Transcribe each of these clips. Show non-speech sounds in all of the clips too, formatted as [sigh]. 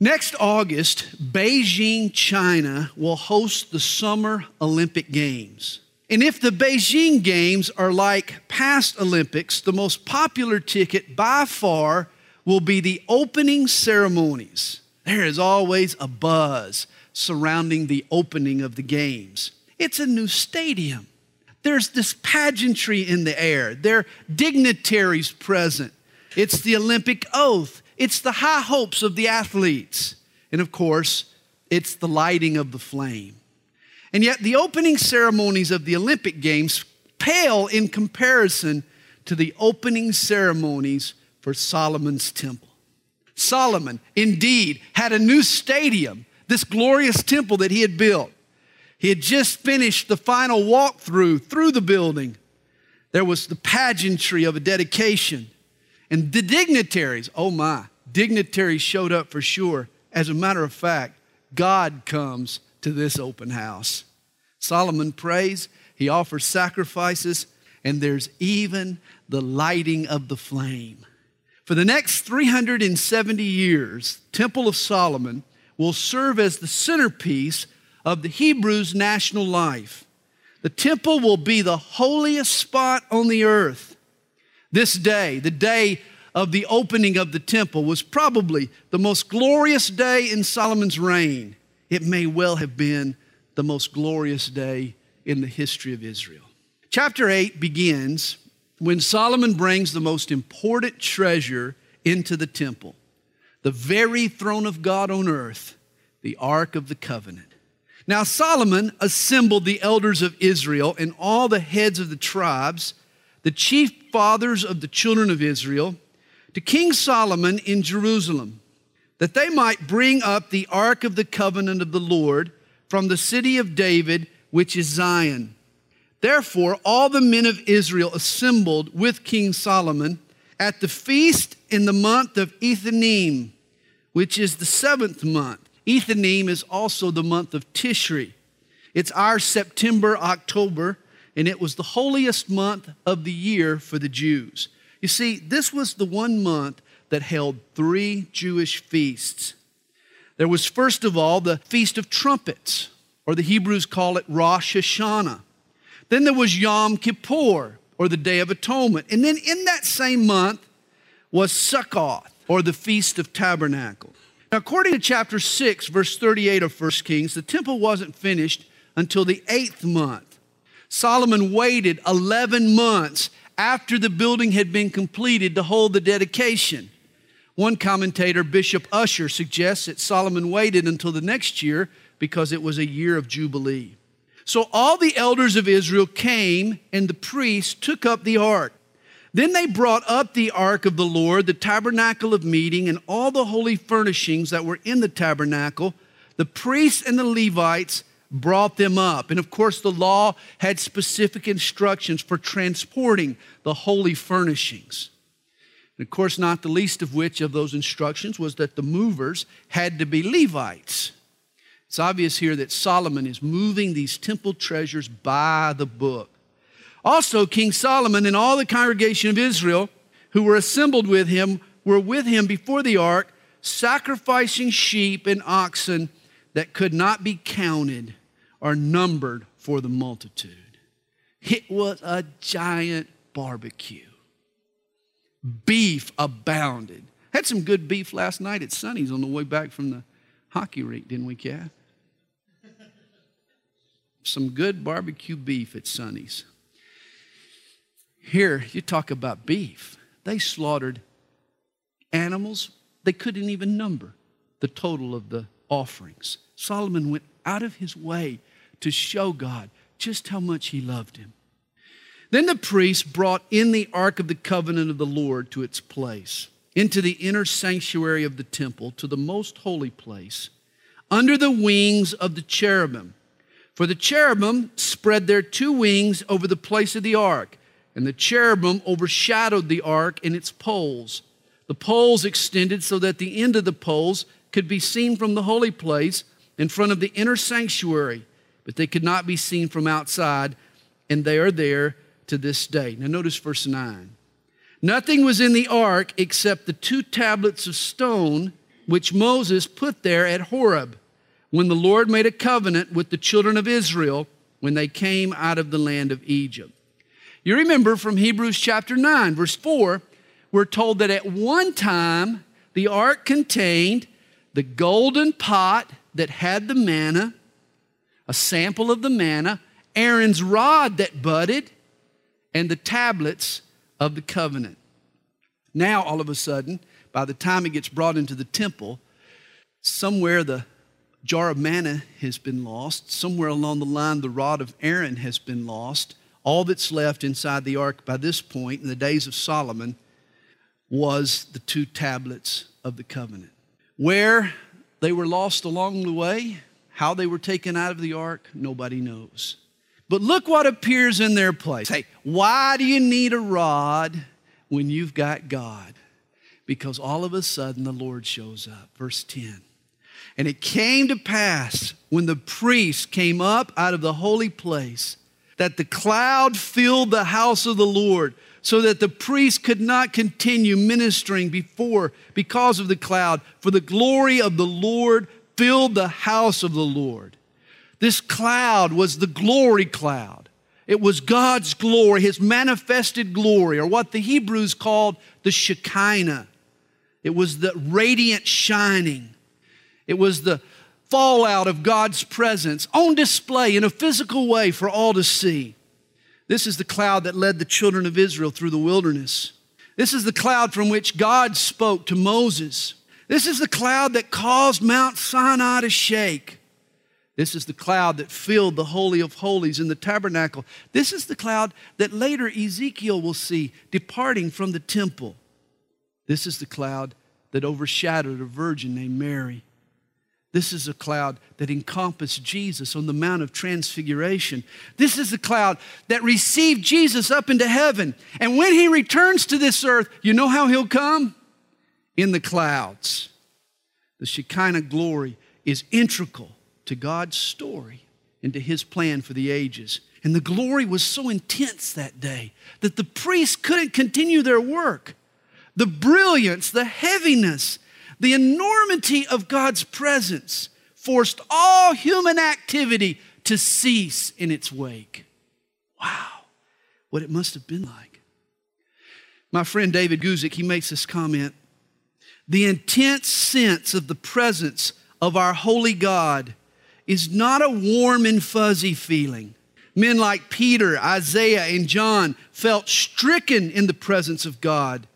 Next August, Beijing, China will host the Summer Olympic Games. And if the Beijing Games are like past Olympics, the most popular ticket by far will be the opening ceremonies. There is always a buzz surrounding the opening of the Games. It's a new stadium. There's this pageantry in the air. There are dignitaries present. It's the Olympic oath. It's the high hopes of the athletes. And of course, it's the lighting of the flame. And yet, the opening ceremonies of the Olympic Games pale in comparison to the opening ceremonies for Solomon's temple. Solomon, indeed, had a new stadium, this glorious temple that he had built. He had just finished the final walkthrough through the building. There was the pageantry of a dedication. And the dignitaries, oh my, dignitaries showed up for sure. As a matter of fact, God comes to this open house. Solomon prays, he offers sacrifices, and there's even the lighting of the flame. For the next 370 years, Temple of Solomon will serve as the centerpiece of the Hebrews' national life. The temple will be the holiest spot on the earth. This day, the day of the opening of the temple, was probably the most glorious day in Solomon's reign. It may well have been the most glorious day in the history of Israel. Chapter 8 begins when Solomon brings the most important treasure into the temple the very throne of God on earth, the Ark of the Covenant. Now, Solomon assembled the elders of Israel and all the heads of the tribes, the chief fathers of the children of Israel, to King Solomon in Jerusalem, that they might bring up the ark of the covenant of the Lord from the city of David, which is Zion. Therefore, all the men of Israel assembled with King Solomon at the feast in the month of Ethanim, which is the seventh month. Ethanim is also the month of Tishri. It's our September, October, and it was the holiest month of the year for the Jews. You see, this was the one month that held three Jewish feasts. There was, first of all, the Feast of Trumpets, or the Hebrews call it Rosh Hashanah. Then there was Yom Kippur, or the Day of Atonement. And then in that same month was Sukkoth, or the Feast of Tabernacles. Now, according to chapter 6, verse 38 of 1 Kings, the temple wasn't finished until the eighth month. Solomon waited 11 months after the building had been completed to hold the dedication. One commentator, Bishop Usher, suggests that Solomon waited until the next year because it was a year of Jubilee. So all the elders of Israel came, and the priests took up the ark. Then they brought up the ark of the Lord, the tabernacle of meeting, and all the holy furnishings that were in the tabernacle. The priests and the Levites brought them up. And of course, the law had specific instructions for transporting the holy furnishings. And of course, not the least of which of those instructions was that the movers had to be Levites. It's obvious here that Solomon is moving these temple treasures by the book. Also, King Solomon and all the congregation of Israel who were assembled with him were with him before the ark, sacrificing sheep and oxen that could not be counted or numbered for the multitude. It was a giant barbecue. Beef abounded. Had some good beef last night at Sonny's on the way back from the hockey rink, didn't we, Kath? Some good barbecue beef at Sonny's. Here, you talk about beef. They slaughtered animals they couldn't even number the total of the offerings. Solomon went out of his way to show God just how much he loved him. Then the priest brought in the ark of the covenant of the Lord to its place, into the inner sanctuary of the temple, to the most holy place, under the wings of the cherubim. For the cherubim spread their two wings over the place of the ark, and the cherubim overshadowed the ark and its poles. The poles extended so that the end of the poles could be seen from the holy place in front of the inner sanctuary but they could not be seen from outside, and they are there to this day. Now, notice verse 9. Nothing was in the ark except the two tablets of stone which Moses put there at Horeb when the Lord made a covenant with the children of Israel when they came out of the land of Egypt. You remember from Hebrews chapter 9, verse 4, we're told that at one time the ark contained the golden pot that had the manna, a sample of the manna, Aaron's rod that budded, and the tablets of the covenant. Now, all of a sudden, by the time it gets brought into the temple, somewhere the jar of manna has been lost. Somewhere along the line, the rod of Aaron has been lost. All that's left inside the ark by this point, in the days of Solomon, was the two tablets of the covenant. Where they were lost along the way, how they were taken out of the ark, nobody knows. But look what appears in their place. Hey, why do you need a rod when you've got God? Because all of a sudden the Lord shows up. Verse 10. And it came to pass when the priest came up out of the holy place that the cloud filled the house of the Lord so that the priest could not continue ministering before because of the cloud for the glory of the Lord filled the house of the Lord. This cloud was the glory cloud. It was God's glory, his manifested glory, or what the Hebrews called the Shekinah. It was the radiant shining. It was the fallout of God's presence on display in a physical way for all to see. This is the cloud that led the children of Israel through the wilderness. This is the cloud from which God spoke to Moses. This is the cloud that caused Mount Sinai to shake. This is the cloud that filled the Holy of Holies in the tabernacle. This is the cloud that later Ezekiel will see departing from the temple. This is the cloud that overshadowed a virgin named Mary. This is a cloud that encompassed Jesus on the Mount of Transfiguration. This is the cloud that received Jesus up into heaven. And when he returns to this earth, you know how he'll come? In the clouds. The Shekinah glory is integral to God's story and to his plan for the ages. And the glory was so intense that day that the priests couldn't continue their work. The brilliance, the heaviness, the enormity of God's presence forced all human activity to cease in its wake. Wow, what it must have been like. My friend David Guzik, he makes this comment. The intense sense of the presence of our holy God is not a warm and fuzzy feeling. Men like Peter, Isaiah, and John felt stricken in the presence of God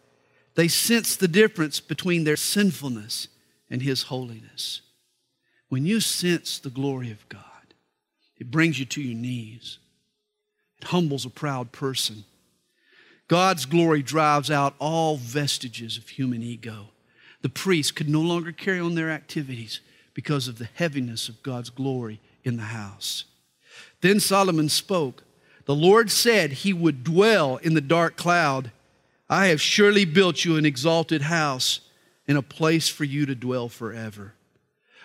they sense the difference between their sinfulness and His holiness. When you sense the glory of God, it brings you to your knees. It humbles a proud person. God's glory drives out all vestiges of human ego. The priests could no longer carry on their activities because of the heaviness of God's glory in the house. Then Solomon spoke. The Lord said he would dwell in the dark cloud I have surely built you an exalted house and a place for you to dwell forever.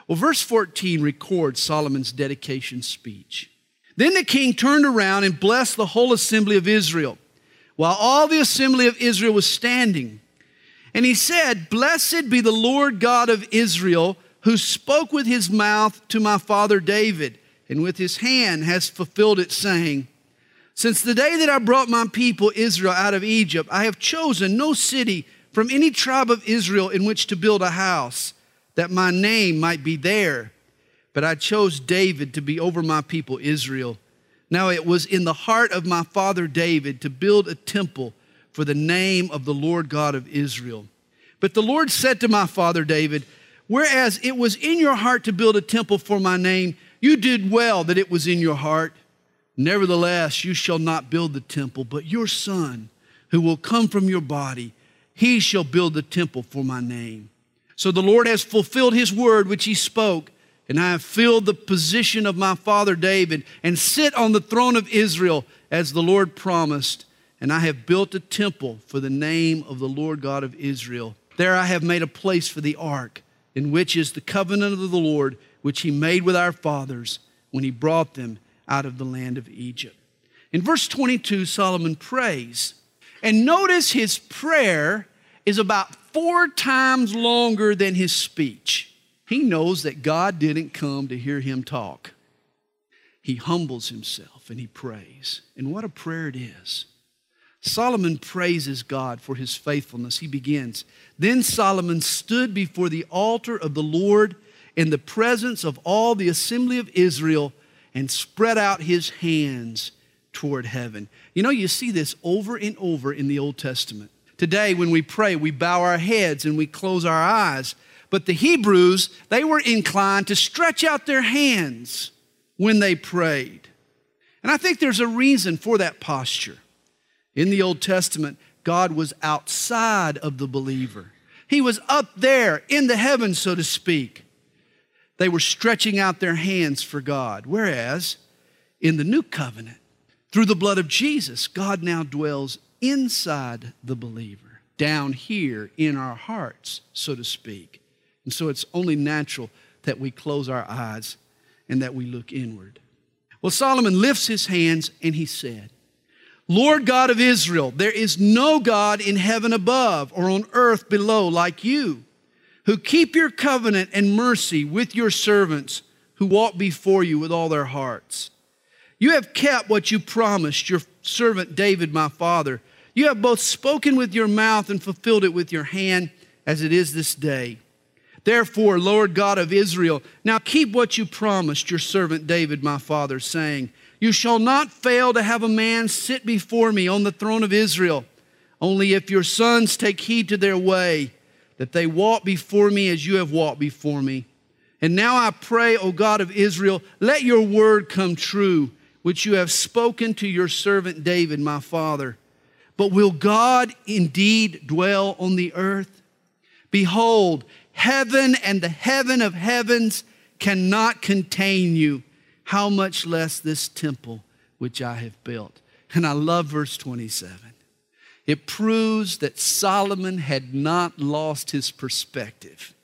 Well, verse 14 records Solomon's dedication speech. Then the king turned around and blessed the whole assembly of Israel, while all the assembly of Israel was standing. And he said, Blessed be the Lord God of Israel, who spoke with his mouth to my father David, and with his hand has fulfilled it, saying, since the day that I brought my people Israel out of Egypt, I have chosen no city from any tribe of Israel in which to build a house, that my name might be there. But I chose David to be over my people Israel. Now it was in the heart of my father David to build a temple for the name of the Lord God of Israel. But the Lord said to my father David, Whereas it was in your heart to build a temple for my name, you did well that it was in your heart. Nevertheless, you shall not build the temple, but your son, who will come from your body, he shall build the temple for my name. So the Lord has fulfilled his word which he spoke, and I have filled the position of my father David and sit on the throne of Israel as the Lord promised. And I have built a temple for the name of the Lord God of Israel. There I have made a place for the ark, in which is the covenant of the Lord, which he made with our fathers when he brought them out of the land of Egypt. In verse 22, Solomon prays. And notice his prayer is about four times longer than his speech. He knows that God didn't come to hear him talk. He humbles himself and he prays. And what a prayer it is. Solomon praises God for his faithfulness. He begins Then Solomon stood before the altar of the Lord in the presence of all the assembly of Israel and spread out his hands toward heaven. You know, you see this over and over in the Old Testament. Today, when we pray, we bow our heads and we close our eyes. But the Hebrews, they were inclined to stretch out their hands when they prayed. And I think there's a reason for that posture. In the Old Testament, God was outside of the believer, He was up there in the heavens, so to speak. They were stretching out their hands for God. Whereas in the new covenant, through the blood of Jesus, God now dwells inside the believer, down here in our hearts, so to speak. And so it's only natural that we close our eyes and that we look inward. Well, Solomon lifts his hands and he said, Lord God of Israel, there is no God in heaven above or on earth below like you who keep your covenant and mercy with your servants who walk before you with all their hearts. You have kept what you promised your servant David, my father. You have both spoken with your mouth and fulfilled it with your hand, as it is this day. Therefore, Lord God of Israel, now keep what you promised your servant David, my father, saying, You shall not fail to have a man sit before me on the throne of Israel, only if your sons take heed to their way that they walk before me as you have walked before me. And now I pray, O God of Israel, let your word come true, which you have spoken to your servant David, my father. But will God indeed dwell on the earth? Behold, heaven and the heaven of heavens cannot contain you. How much less this temple which I have built? And I love verse 27. It proves that Solomon had not lost his perspective.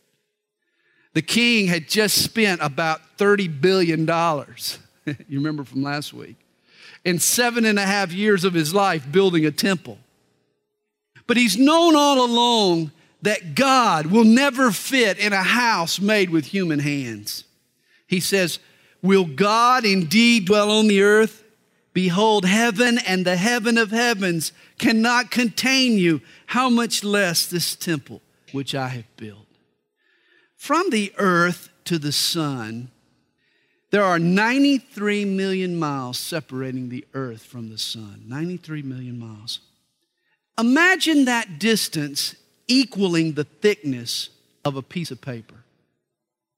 The king had just spent about $30 billion. [laughs] you remember from last week. In seven and a half years of his life building a temple. But he's known all along that God will never fit in a house made with human hands. He says, Will God indeed dwell on the earth? Behold, heaven and the heaven of heavens cannot contain you. How much less this temple which I have built? From the earth to the sun, there are 93 million miles separating the earth from the sun. 93 million miles. Imagine that distance equaling the thickness of a piece of paper.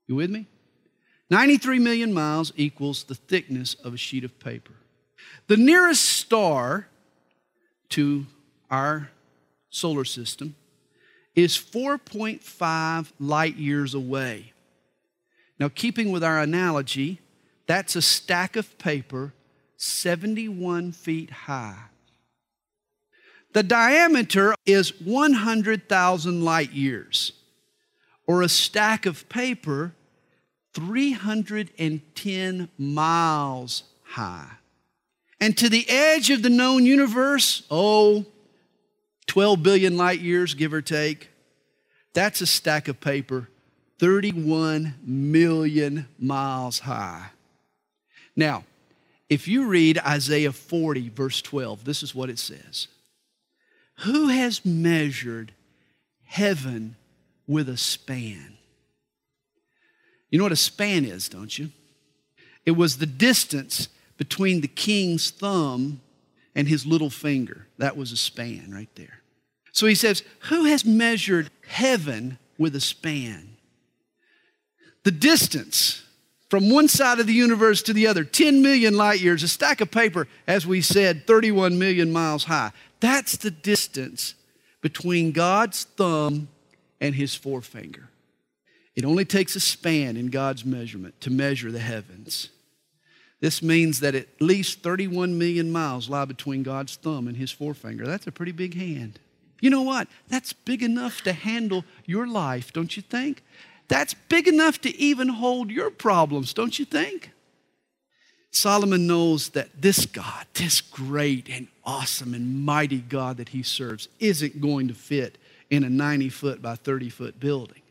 You with me? 93 million miles equals the thickness of a sheet of paper. The nearest star to our solar system is 4.5 light years away. Now, keeping with our analogy, that's a stack of paper 71 feet high. The diameter is 100,000 light years, or a stack of paper 310 miles high. And to the edge of the known universe, oh, 12 billion light years, give or take, that's a stack of paper 31 million miles high. Now, if you read Isaiah 40, verse 12, this is what it says Who has measured heaven with a span? You know what a span is, don't you? It was the distance between the king's thumb and his little finger. That was a span right there. So he says, Who has measured heaven with a span? The distance from one side of the universe to the other, 10 million light years, a stack of paper, as we said, 31 million miles high. That's the distance between God's thumb and his forefinger. It only takes a span in God's measurement to measure the heavens. This means that at least 31 million miles lie between God's thumb and his forefinger. That's a pretty big hand. You know what? That's big enough to handle your life, don't you think? That's big enough to even hold your problems, don't you think? Solomon knows that this God, this great and awesome and mighty God that he serves, isn't going to fit in a 90 foot by 30 foot building.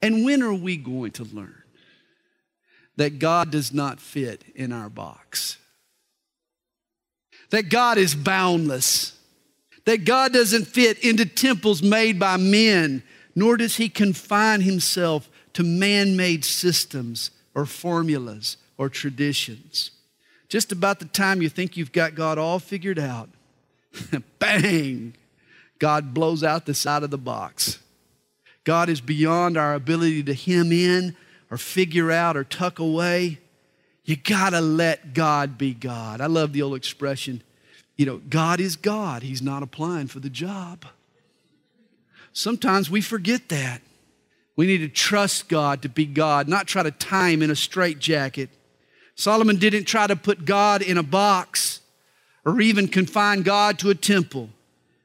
And when are we going to learn that God does not fit in our box? That God is boundless, that God doesn't fit into temples made by men, nor does he confine himself to man made systems or formulas or traditions. Just about the time you think you've got God all figured out, [laughs] bang, God blows out the side of the box. God is beyond our ability to hem in or figure out or tuck away. You got to let God be God. I love the old expression, you know, God is God. He's not applying for the job. Sometimes we forget that. We need to trust God to be God, not try to tie him in a straitjacket. Solomon didn't try to put God in a box or even confine God to a temple,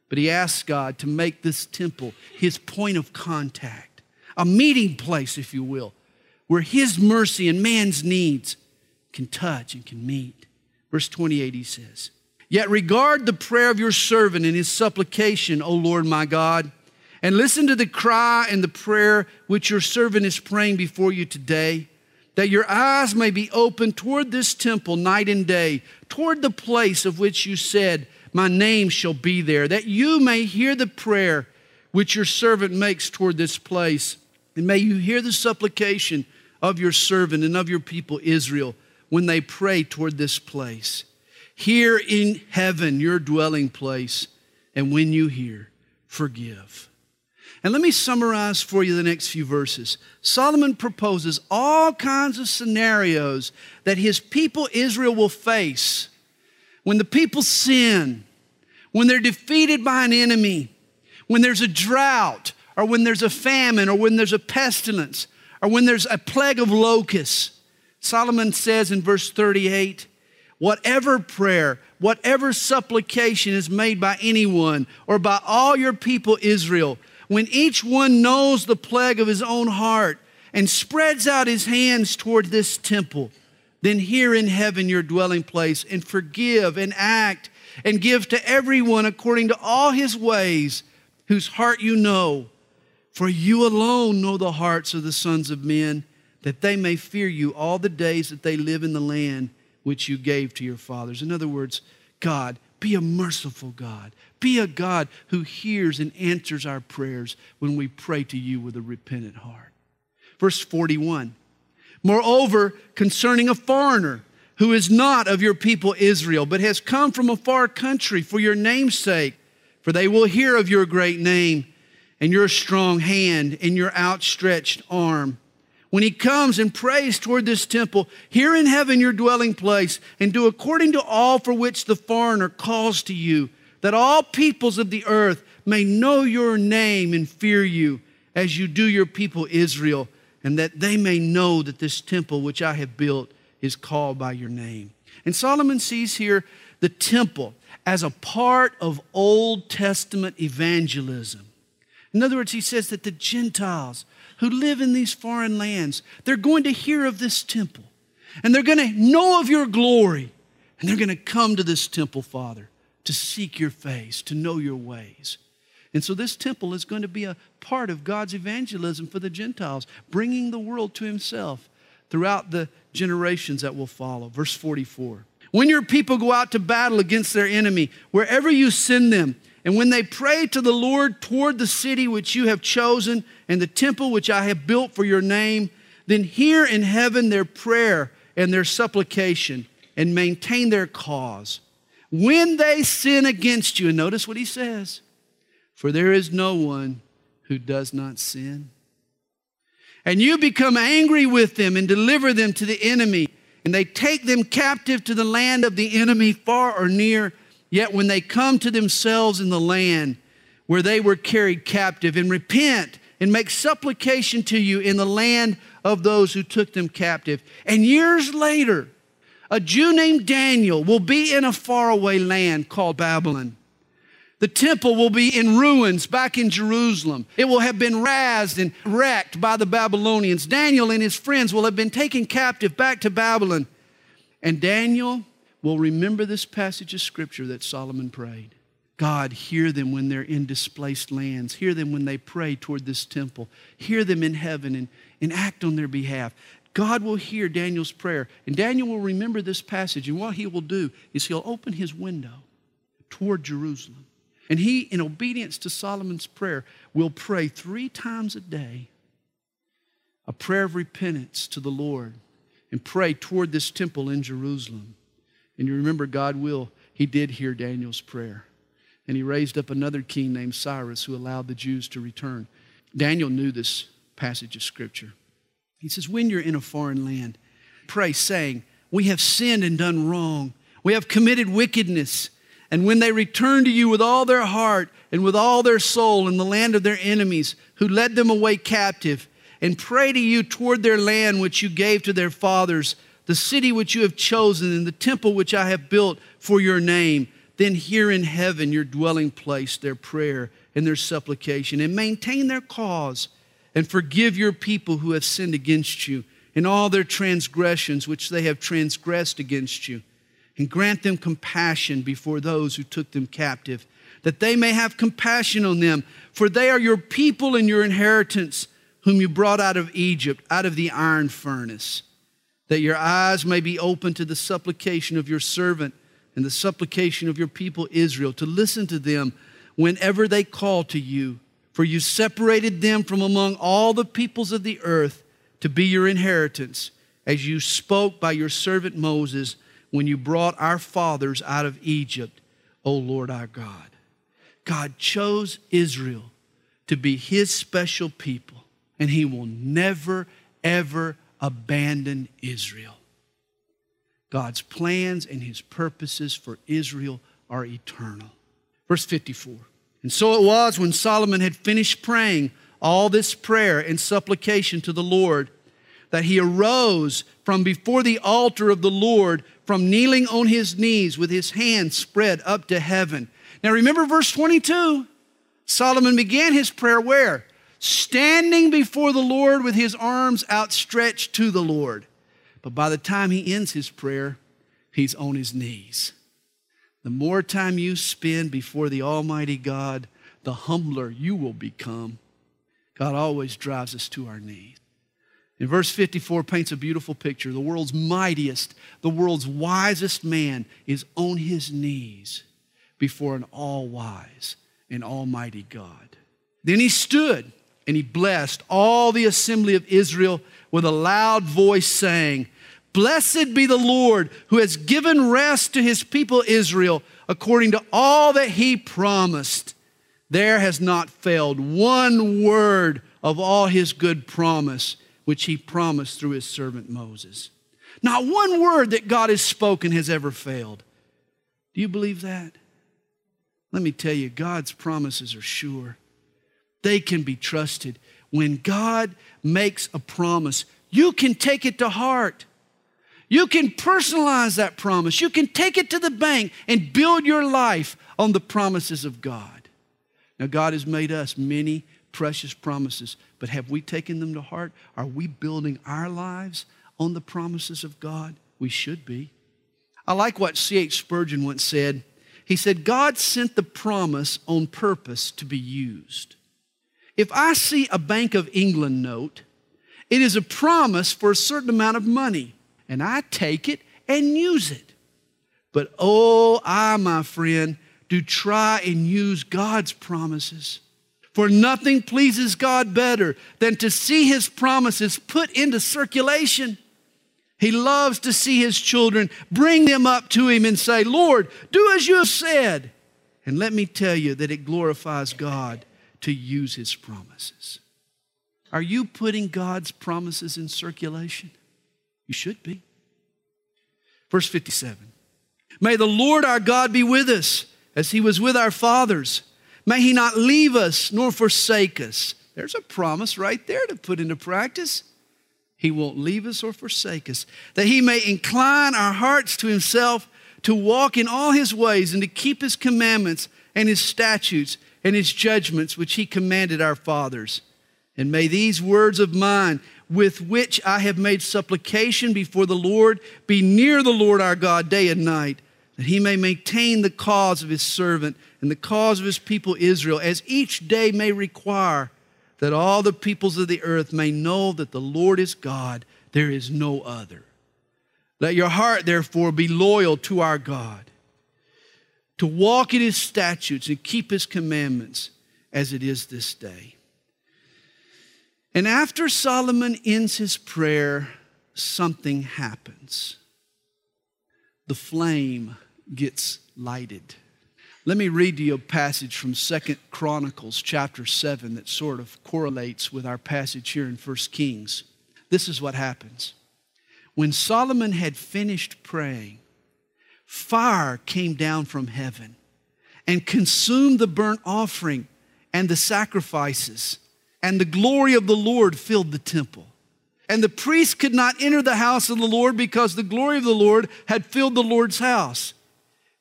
but he asked God to make this temple his point of contact, a meeting place, if you will, where his mercy and man's needs can touch and can meet. Verse 28, he says, Yet regard the prayer of your servant and his supplication, O Lord my God, and listen to the cry and the prayer which your servant is praying before you today, that your eyes may be open toward this temple night and day, toward the place of which you said, My name shall be there, that you may hear the prayer which your servant makes toward this place. And may you hear the supplication of your servant and of your people Israel when they pray toward this place here in heaven, your dwelling place, and when you hear, forgive. And let me summarize for you the next few verses. Solomon proposes all kinds of scenarios that his people Israel will face when the people sin, when they're defeated by an enemy, when there's a drought, or when there's a famine, or when there's a pestilence, or when there's a plague of locusts. Solomon says in verse 38 whatever prayer, whatever supplication is made by anyone or by all your people Israel, when each one knows the plague of his own heart and spreads out his hands toward this temple, then hear in heaven your dwelling place and forgive and act and give to everyone according to all his ways, whose heart you know. For you alone know the hearts of the sons of men, that they may fear you all the days that they live in the land which you gave to your fathers. In other words, God, be a merciful God. Be a God who hears and answers our prayers when we pray to you with a repentant heart. Verse 41 Moreover, concerning a foreigner who is not of your people Israel, but has come from a far country for your name's sake, for they will hear of your great name and your strong hand and your outstretched arm when he comes and prays toward this temple, here in heaven your dwelling place, and do according to all for which the foreigner calls to you, that all peoples of the earth may know your name and fear you, as you do your people Israel, and that they may know that this temple which I have built is called by your name. And Solomon sees here the temple as a part of Old Testament evangelism. In other words, he says that the Gentiles, who live in these foreign lands, they're going to hear of this temple and they're going to know of your glory and they're going to come to this temple, Father, to seek your face, to know your ways. And so this temple is going to be a part of God's evangelism for the Gentiles, bringing the world to himself throughout the generations that will follow. Verse 44. When your people go out to battle against their enemy, wherever you send them, and when they pray to the Lord toward the city which you have chosen and the temple which I have built for your name, then hear in heaven their prayer and their supplication and maintain their cause. When they sin against you, and notice what he says, for there is no one who does not sin. And you become angry with them and deliver them to the enemy, and they take them captive to the land of the enemy, far or near Yet when they come to themselves in the land where they were carried captive and repent and make supplication to you in the land of those who took them captive, and years later, a Jew named Daniel will be in a faraway land called Babylon. The temple will be in ruins back in Jerusalem. It will have been razed and wrecked by the Babylonians. Daniel and his friends will have been taken captive back to Babylon. And Daniel will remember this passage of scripture that Solomon prayed. God, hear them when they're in displaced lands. Hear them when they pray toward this temple. Hear them in heaven and, and act on their behalf. God will hear Daniel's prayer. And Daniel will remember this passage. And what he will do is he'll open his window toward Jerusalem. And he, in obedience to Solomon's prayer, will pray three times a day a prayer of repentance to the Lord and pray toward this temple in Jerusalem. And you remember, God will, he did hear Daniel's prayer. And he raised up another king named Cyrus who allowed the Jews to return. Daniel knew this passage of Scripture. He says, When you're in a foreign land, pray, saying, We have sinned and done wrong. We have committed wickedness. And when they return to you with all their heart and with all their soul in the land of their enemies, who led them away captive, and pray to you toward their land which you gave to their fathers, the city which you have chosen, and the temple which I have built for your name, then hear in heaven your dwelling place their prayer and their supplication, and maintain their cause, and forgive your people who have sinned against you, and all their transgressions which they have transgressed against you, and grant them compassion before those who took them captive, that they may have compassion on them, for they are your people and your inheritance, whom you brought out of Egypt, out of the iron furnace, that your eyes may be open to the supplication of your servant and the supplication of your people Israel, to listen to them whenever they call to you. For you separated them from among all the peoples of the earth to be your inheritance, as you spoke by your servant Moses when you brought our fathers out of Egypt, O Lord our God. God chose Israel to be his special people, and he will never, ever abandon Israel. God's plans and his purposes for Israel are eternal. Verse 54. And so it was when Solomon had finished praying all this prayer and supplication to the Lord that he arose from before the altar of the Lord from kneeling on his knees with his hands spread up to heaven. Now remember verse 22. Solomon began his prayer where? Standing before the Lord with his arms outstretched to the Lord. But by the time he ends his prayer, he's on his knees. The more time you spend before the Almighty God, the humbler you will become. God always drives us to our knees. In verse 54 paints a beautiful picture. The world's mightiest, the world's wisest man is on his knees before an all wise and almighty God. Then he stood and he blessed all the assembly of Israel with a loud voice, saying, Blessed be the Lord who has given rest to his people Israel according to all that he promised. There has not failed one word of all his good promise, which he promised through his servant Moses. Not one word that God has spoken has ever failed. Do you believe that? Let me tell you, God's promises are sure. They can be trusted. When God makes a promise, you can take it to heart. You can personalize that promise. You can take it to the bank and build your life on the promises of God. Now, God has made us many precious promises, but have we taken them to heart? Are we building our lives on the promises of God? We should be. I like what C.H. Spurgeon once said. He said, God sent the promise on purpose to be used. If I see a Bank of England note, it is a promise for a certain amount of money and I take it and use it. But oh, I, my friend, do try and use God's promises. For nothing pleases God better than to see His promises put into circulation. He loves to see His children bring them up to Him and say, Lord, do as you have said. And let me tell you that it glorifies God to use His promises. Are you putting God's promises in circulation? You should be. Verse 57 May the Lord our God be with us as he was with our fathers. May he not leave us nor forsake us. There's a promise right there to put into practice. He won't leave us or forsake us, that he may incline our hearts to himself to walk in all his ways and to keep his commandments and his statutes and his judgments, which he commanded our fathers. And may these words of mine with which I have made supplication before the Lord. Be near the Lord our God day and night, that he may maintain the cause of his servant and the cause of his people Israel, as each day may require, that all the peoples of the earth may know that the Lord is God, there is no other. Let your heart, therefore, be loyal to our God, to walk in his statutes and keep his commandments as it is this day. And after Solomon ends his prayer, something happens. The flame gets lighted. Let me read to you a passage from Second Chronicles chapter 7 that sort of correlates with our passage here in First Kings. This is what happens. When Solomon had finished praying, fire came down from heaven and consumed the burnt offering and the sacrifices, and the glory of the Lord filled the temple. And the priests could not enter the house of the Lord because the glory of the Lord had filled the Lord's house.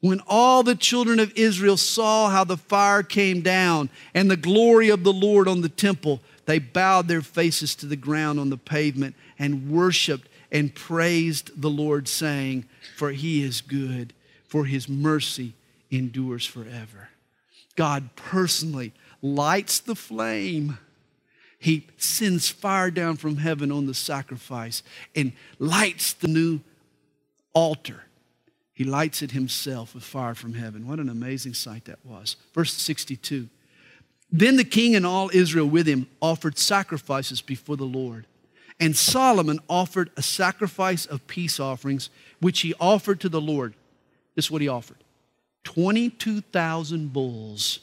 When all the children of Israel saw how the fire came down and the glory of the Lord on the temple, they bowed their faces to the ground on the pavement and worshiped and praised the Lord, saying, For he is good, for his mercy endures forever. God personally lights the flame. He sends fire down from heaven on the sacrifice and lights the new altar he lights it himself with fire from heaven. What an amazing sight that was. Verse 62. Then the king and all Israel with him offered sacrifices before the Lord. And Solomon offered a sacrifice of peace offerings, which he offered to the Lord. This is what he offered 22,000 bulls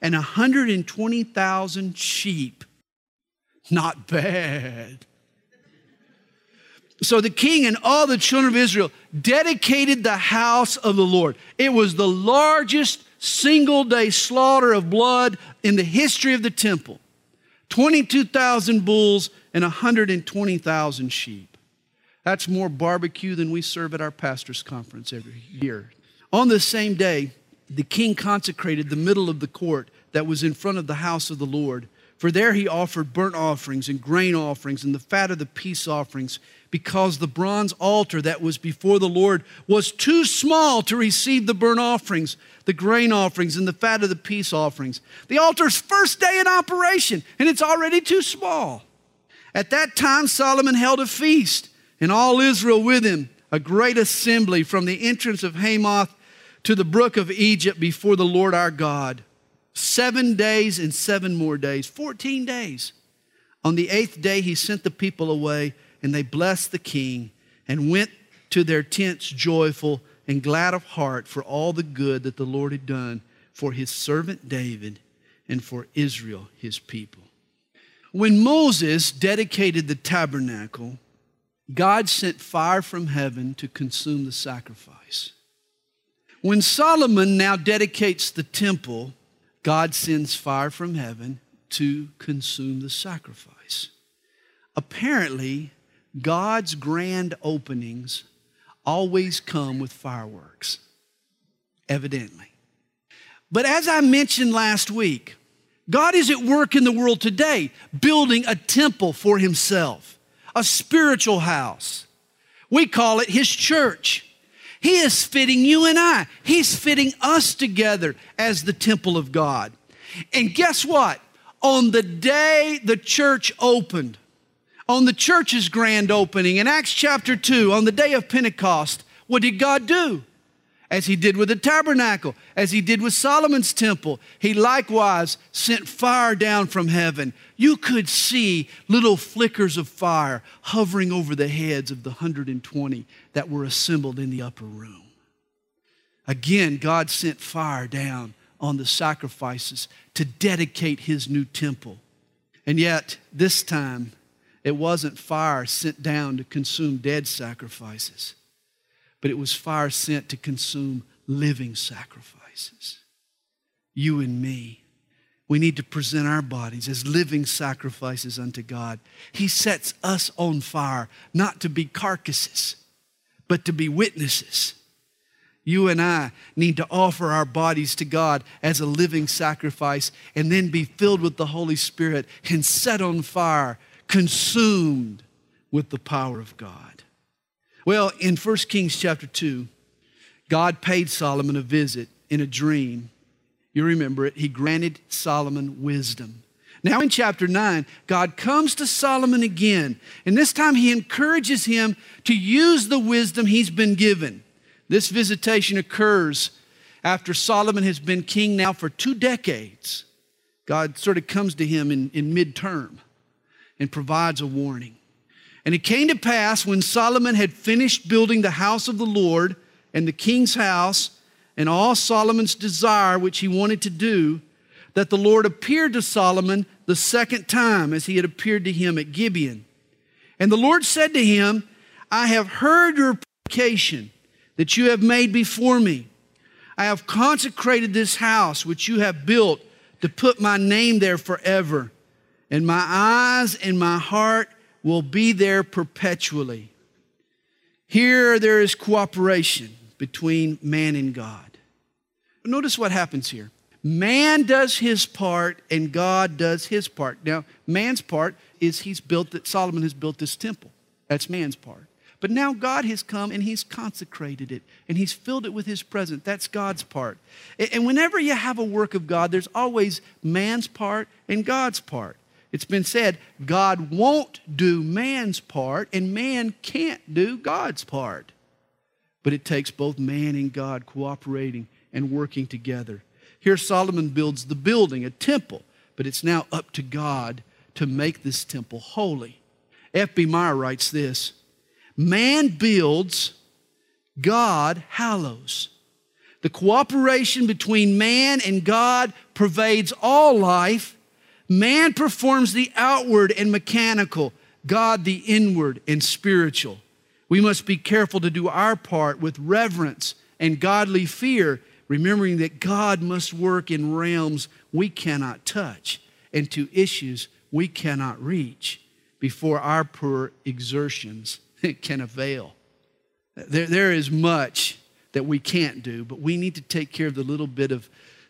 and 120,000 sheep. Not bad. So the king and all the children of Israel dedicated the house of the Lord. It was the largest single day slaughter of blood in the history of the temple 22,000 bulls and 120,000 sheep. That's more barbecue than we serve at our pastor's conference every year. On the same day, the king consecrated the middle of the court that was in front of the house of the Lord. For there he offered burnt offerings and grain offerings and the fat of the peace offerings because the bronze altar that was before the Lord was too small to receive the burnt offerings, the grain offerings, and the fat of the peace offerings. The altar's first day in operation, and it's already too small. At that time, Solomon held a feast, and all Israel with him, a great assembly from the entrance of Hamath to the brook of Egypt before the Lord our God. Seven days and seven more days, 14 days. On the eighth day, he sent the people away and they blessed the king and went to their tents joyful and glad of heart for all the good that the Lord had done for his servant David and for Israel, his people. When Moses dedicated the tabernacle, God sent fire from heaven to consume the sacrifice. When Solomon now dedicates the temple, God sends fire from heaven to consume the sacrifice. Apparently, God's grand openings always come with fireworks, evidently. But as I mentioned last week, God is at work in the world today, building a temple for himself, a spiritual house. We call it his church. He is fitting you and I, he's fitting us together as the temple of God. And guess what? On the day the church opened, on the church's grand opening in Acts chapter 2, on the day of Pentecost, what did God do? As he did with the tabernacle, as he did with Solomon's temple, he likewise sent fire down from heaven. You could see little flickers of fire hovering over the heads of the 120 that were assembled in the upper room. Again, God sent fire down on the sacrifices to dedicate his new temple. And yet, this time, it wasn't fire sent down to consume dead sacrifices, but it was fire sent to consume living sacrifices. You and me. We need to present our bodies as living sacrifices unto God. He sets us on fire, not to be carcasses, but to be witnesses. You and I need to offer our bodies to God as a living sacrifice and then be filled with the Holy Spirit and set on fire consumed with the power of God. Well, in 1 Kings chapter 2, God paid Solomon a visit in a dream. You remember it. He granted Solomon wisdom. Now, in chapter 9, God comes to Solomon again, and this time he encourages him to use the wisdom he's been given. This visitation occurs after Solomon has been king now for two decades. God sort of comes to him in, in midterm and provides a warning. And it came to pass when Solomon had finished building the house of the Lord and the king's house and all Solomon's desire, which he wanted to do, that the Lord appeared to Solomon the second time as he had appeared to him at Gibeon. And the Lord said to him, I have heard your application that you have made before me. I have consecrated this house which you have built to put my name there forever, and my eyes and my heart will be there perpetually. Here there is cooperation between man and God. Notice what happens here. Man does his part and God does his part. Now, man's part is he's built that Solomon has built this temple. That's man's part. But now God has come and He's consecrated it and He's filled it with His presence. That's God's part. And whenever you have a work of God, there's always man's part and God's part. It's been said God won't do man's part and man can't do God's part. But it takes both man and God cooperating and working together. Here, Solomon builds the building, a temple, but it's now up to God to make this temple holy. F.B. Meyer writes this Man builds, God hallows. The cooperation between man and God pervades all life. Man performs the outward and mechanical, God the inward and spiritual. We must be careful to do our part with reverence and godly fear, remembering that God must work in realms we cannot touch and to issues we cannot reach before our poor exertions [laughs] can avail. There, there is much that we can't do, but we need to take care of the little bit of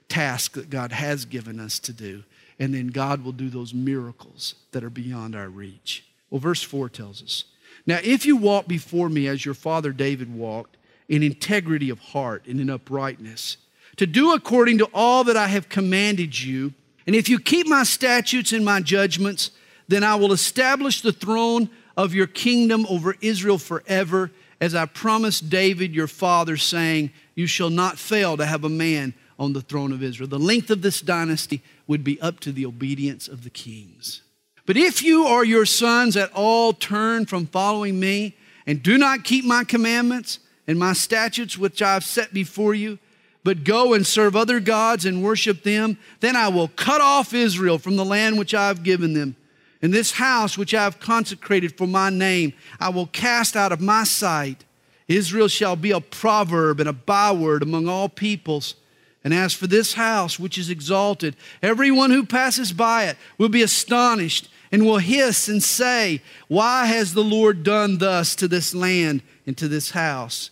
task that God has given us to do. And then God will do those miracles that are beyond our reach. Well, verse 4 tells us Now, if you walk before me as your father David walked, in integrity of heart and in uprightness, to do according to all that I have commanded you, and if you keep my statutes and my judgments, then I will establish the throne of your kingdom over Israel forever, as I promised David your father, saying, You shall not fail to have a man on the throne of Israel. The length of this dynasty would be up to the obedience of the kings. But if you or your sons at all turn from following me and do not keep my commandments and my statutes which I have set before you, but go and serve other gods and worship them, then I will cut off Israel from the land which I have given them And this house which I have consecrated for my name, I will cast out of my sight. Israel shall be a proverb and a byword among all peoples. And as for this house which is exalted, everyone who passes by it will be astonished and will hiss and say, Why has the Lord done thus to this land and to this house?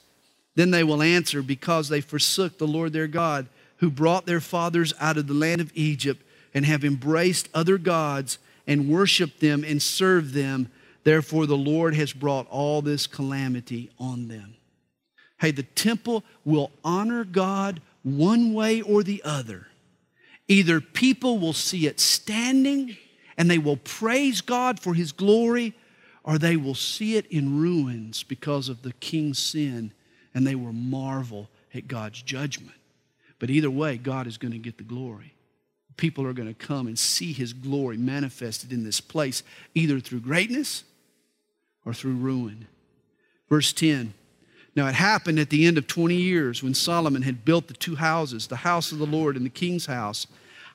Then they will answer, Because they forsook the Lord their God, who brought their fathers out of the land of Egypt, and have embraced other gods and worshiped them and served them. Therefore, the Lord has brought all this calamity on them. Hey, the temple will honor God one way or the other. Either people will see it standing and they will praise God for his glory, or they will see it in ruins because of the king's sin and they will marvel at God's judgment. But either way, God is going to get the glory people are going to come and see his glory manifested in this place, either through greatness or through ruin. Verse 10 Now it happened at the end of 20 years when Solomon had built the two houses, the house of the Lord and the king's house.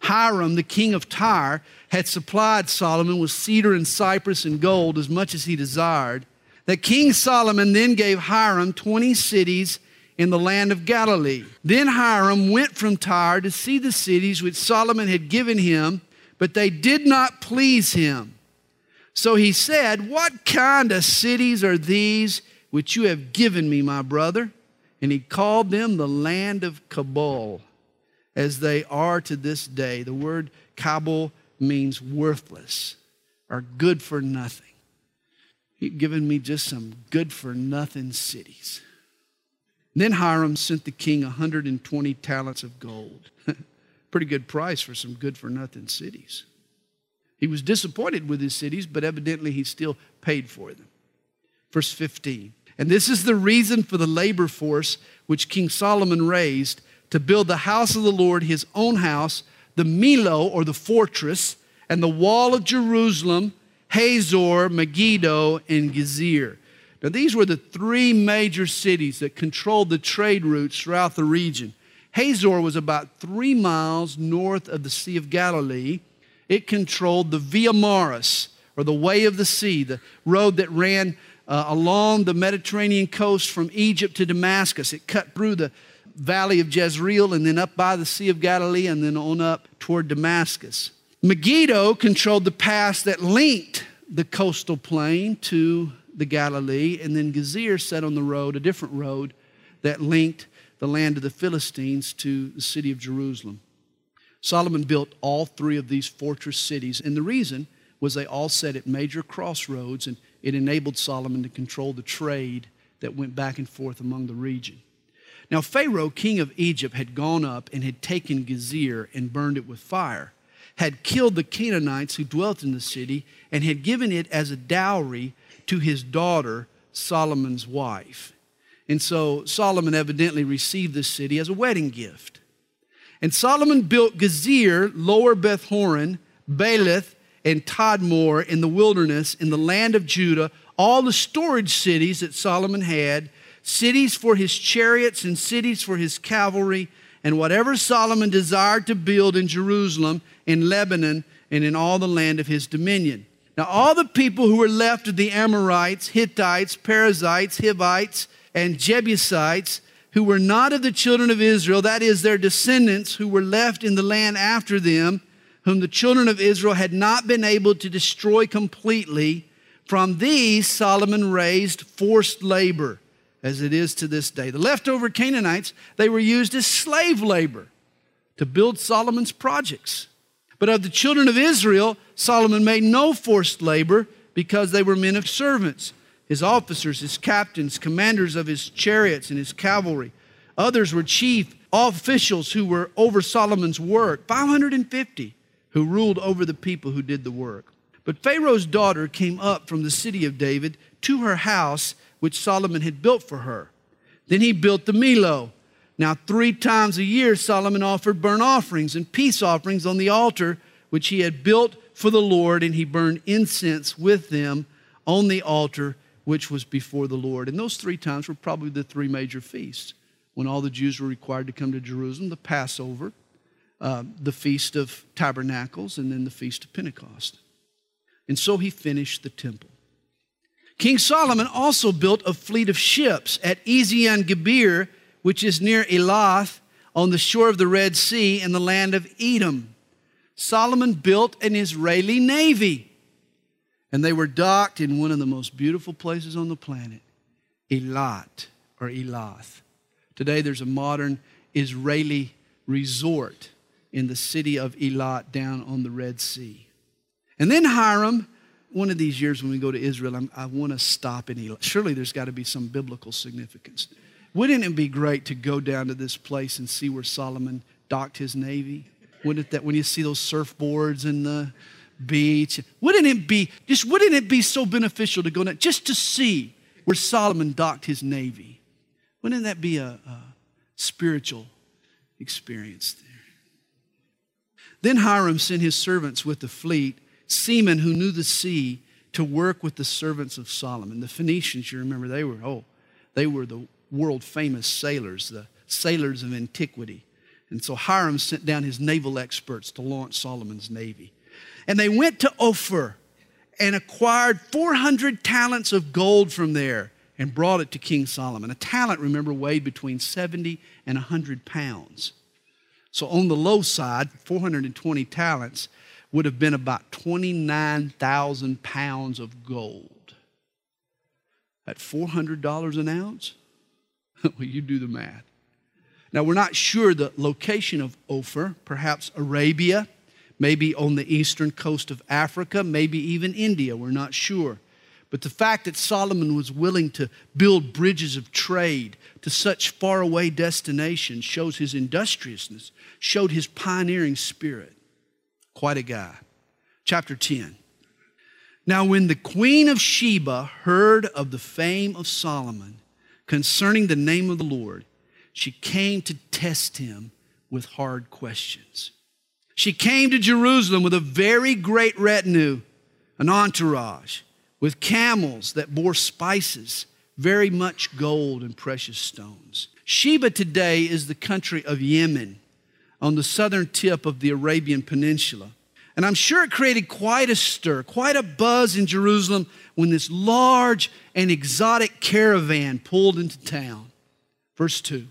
Hiram, the king of Tyre, had supplied Solomon with cedar and cypress and gold as much as he desired. That King Solomon then gave Hiram 20 cities in the land of Galilee. Then Hiram went from Tyre to see the cities which Solomon had given him, but they did not please him. So he said, What kind of cities are these which you have given me, my brother? And he called them the land of Cabul, as they are to this day. The word Cabul means worthless or good for nothing. He'd given me just some good for nothing cities. Then Hiram sent the king 120 talents of gold. [laughs] Pretty good price for some good for nothing cities. He was disappointed with his cities, but evidently he still paid for them. Verse 15. And this is the reason for the labor force which King Solomon raised to build the house of the Lord, his own house, the Millo or the fortress, and the wall of Jerusalem, Hazor, Megiddo, and Gezer. Now, these were the three major cities that controlled the trade routes throughout the region. Hazor was about three miles north of the Sea of Galilee. It controlled the Via Maris, or the Way of the Sea, the road that ran uh, along the Mediterranean coast from Egypt to Damascus. It cut through the valley of Jezreel and then up by the Sea of Galilee and then on up toward Damascus. Megiddo controlled the pass that linked the coastal plain to the Galilee, and then Gezer set on the road, a different road, that linked the land of the Philistines to the city of Jerusalem. Solomon built all three of these fortress cities, and the reason was they all sat at major crossroads, and it enabled Solomon to control the trade that went back and forth among the region. Now, Pharaoh, king of Egypt, had gone up and had taken Gezer and burned it with fire, had killed the Canaanites who dwelt in the city, and had given it as a dowry to his daughter, Solomon's wife. And so Solomon evidently received this city as a wedding gift. And Solomon built Gezer, Lower Beth Horon, Baalath, and Tadmor in the wilderness in the land of Judah, all the storage cities that Solomon had, cities for his chariots and cities for his cavalry, and whatever Solomon desired to build in Jerusalem, in Lebanon, and in all the land of his dominion. Now, all the people who were left of the Amorites, Hittites, Perizzites, Hivites, and Jebusites, who were not of the children of Israel, that is, their descendants who were left in the land after them, whom the children of Israel had not been able to destroy completely, from these Solomon raised forced labor, as it is to this day. The leftover Canaanites, they were used as slave labor to build Solomon's projects. But of the children of Israel, Solomon made no forced labor because they were men of servants, his officers, his captains, commanders of his chariots and his cavalry. Others were chief officials who were over Solomon's work, 550 who ruled over the people who did the work. But Pharaoh's daughter came up from the city of David to her house, which Solomon had built for her. Then he built the Millo. Now, three times a year, Solomon offered burnt offerings and peace offerings on the altar which he had built for the Lord, and he burned incense with them on the altar which was before the Lord. And those three times were probably the three major feasts when all the Jews were required to come to Jerusalem the Passover, uh, the Feast of Tabernacles, and then the Feast of Pentecost. And so he finished the temple. King Solomon also built a fleet of ships at Ezion Geber, which is near Elath, on the shore of the Red Sea in the land of Edom. Solomon built an Israeli navy. And they were docked in one of the most beautiful places on the planet, Eilat or Elath. Today there's a modern Israeli resort in the city of Elat down on the Red Sea. And then Hiram, one of these years when we go to Israel, I'm, i want to stop in Elat. Surely there's got to be some biblical significance. Wouldn't it be great to go down to this place and see where Solomon docked his navy? Wouldn't that when you see those surfboards in the beach? Wouldn't it be just wouldn't it be so beneficial to go down just to see where Solomon docked his navy? Wouldn't that be a, a spiritual experience there? Then Hiram sent his servants with the fleet, seamen who knew the sea, to work with the servants of Solomon. The Phoenicians, you remember, they were, oh, they were the world famous sailors, the sailors of antiquity. And so Hiram sent down his naval experts to launch Solomon's navy. And they went to Ophir and acquired 400 talents of gold from there and brought it to King Solomon. A talent, remember, weighed between 70 and 100 pounds. So on the low side, 420 talents would have been about 29,000 pounds of gold. At $400 an ounce? [laughs] well, you do the math. Now, we're not sure the location of Ophir, perhaps Arabia, maybe on the eastern coast of Africa, maybe even India. We're not sure. But the fact that Solomon was willing to build bridges of trade to such faraway destinations shows his industriousness, showed his pioneering spirit. Quite a guy. Chapter 10. Now, when the queen of Sheba heard of the fame of Solomon concerning the name of the Lord, she came to test him with hard questions. She came to Jerusalem with a very great retinue, an entourage, with camels that bore spices, very much gold and precious stones. Sheba today is the country of Yemen on the southern tip of the Arabian Peninsula. And I'm sure it created quite a stir, quite a buzz in Jerusalem when this large and exotic caravan pulled into town. Verse 2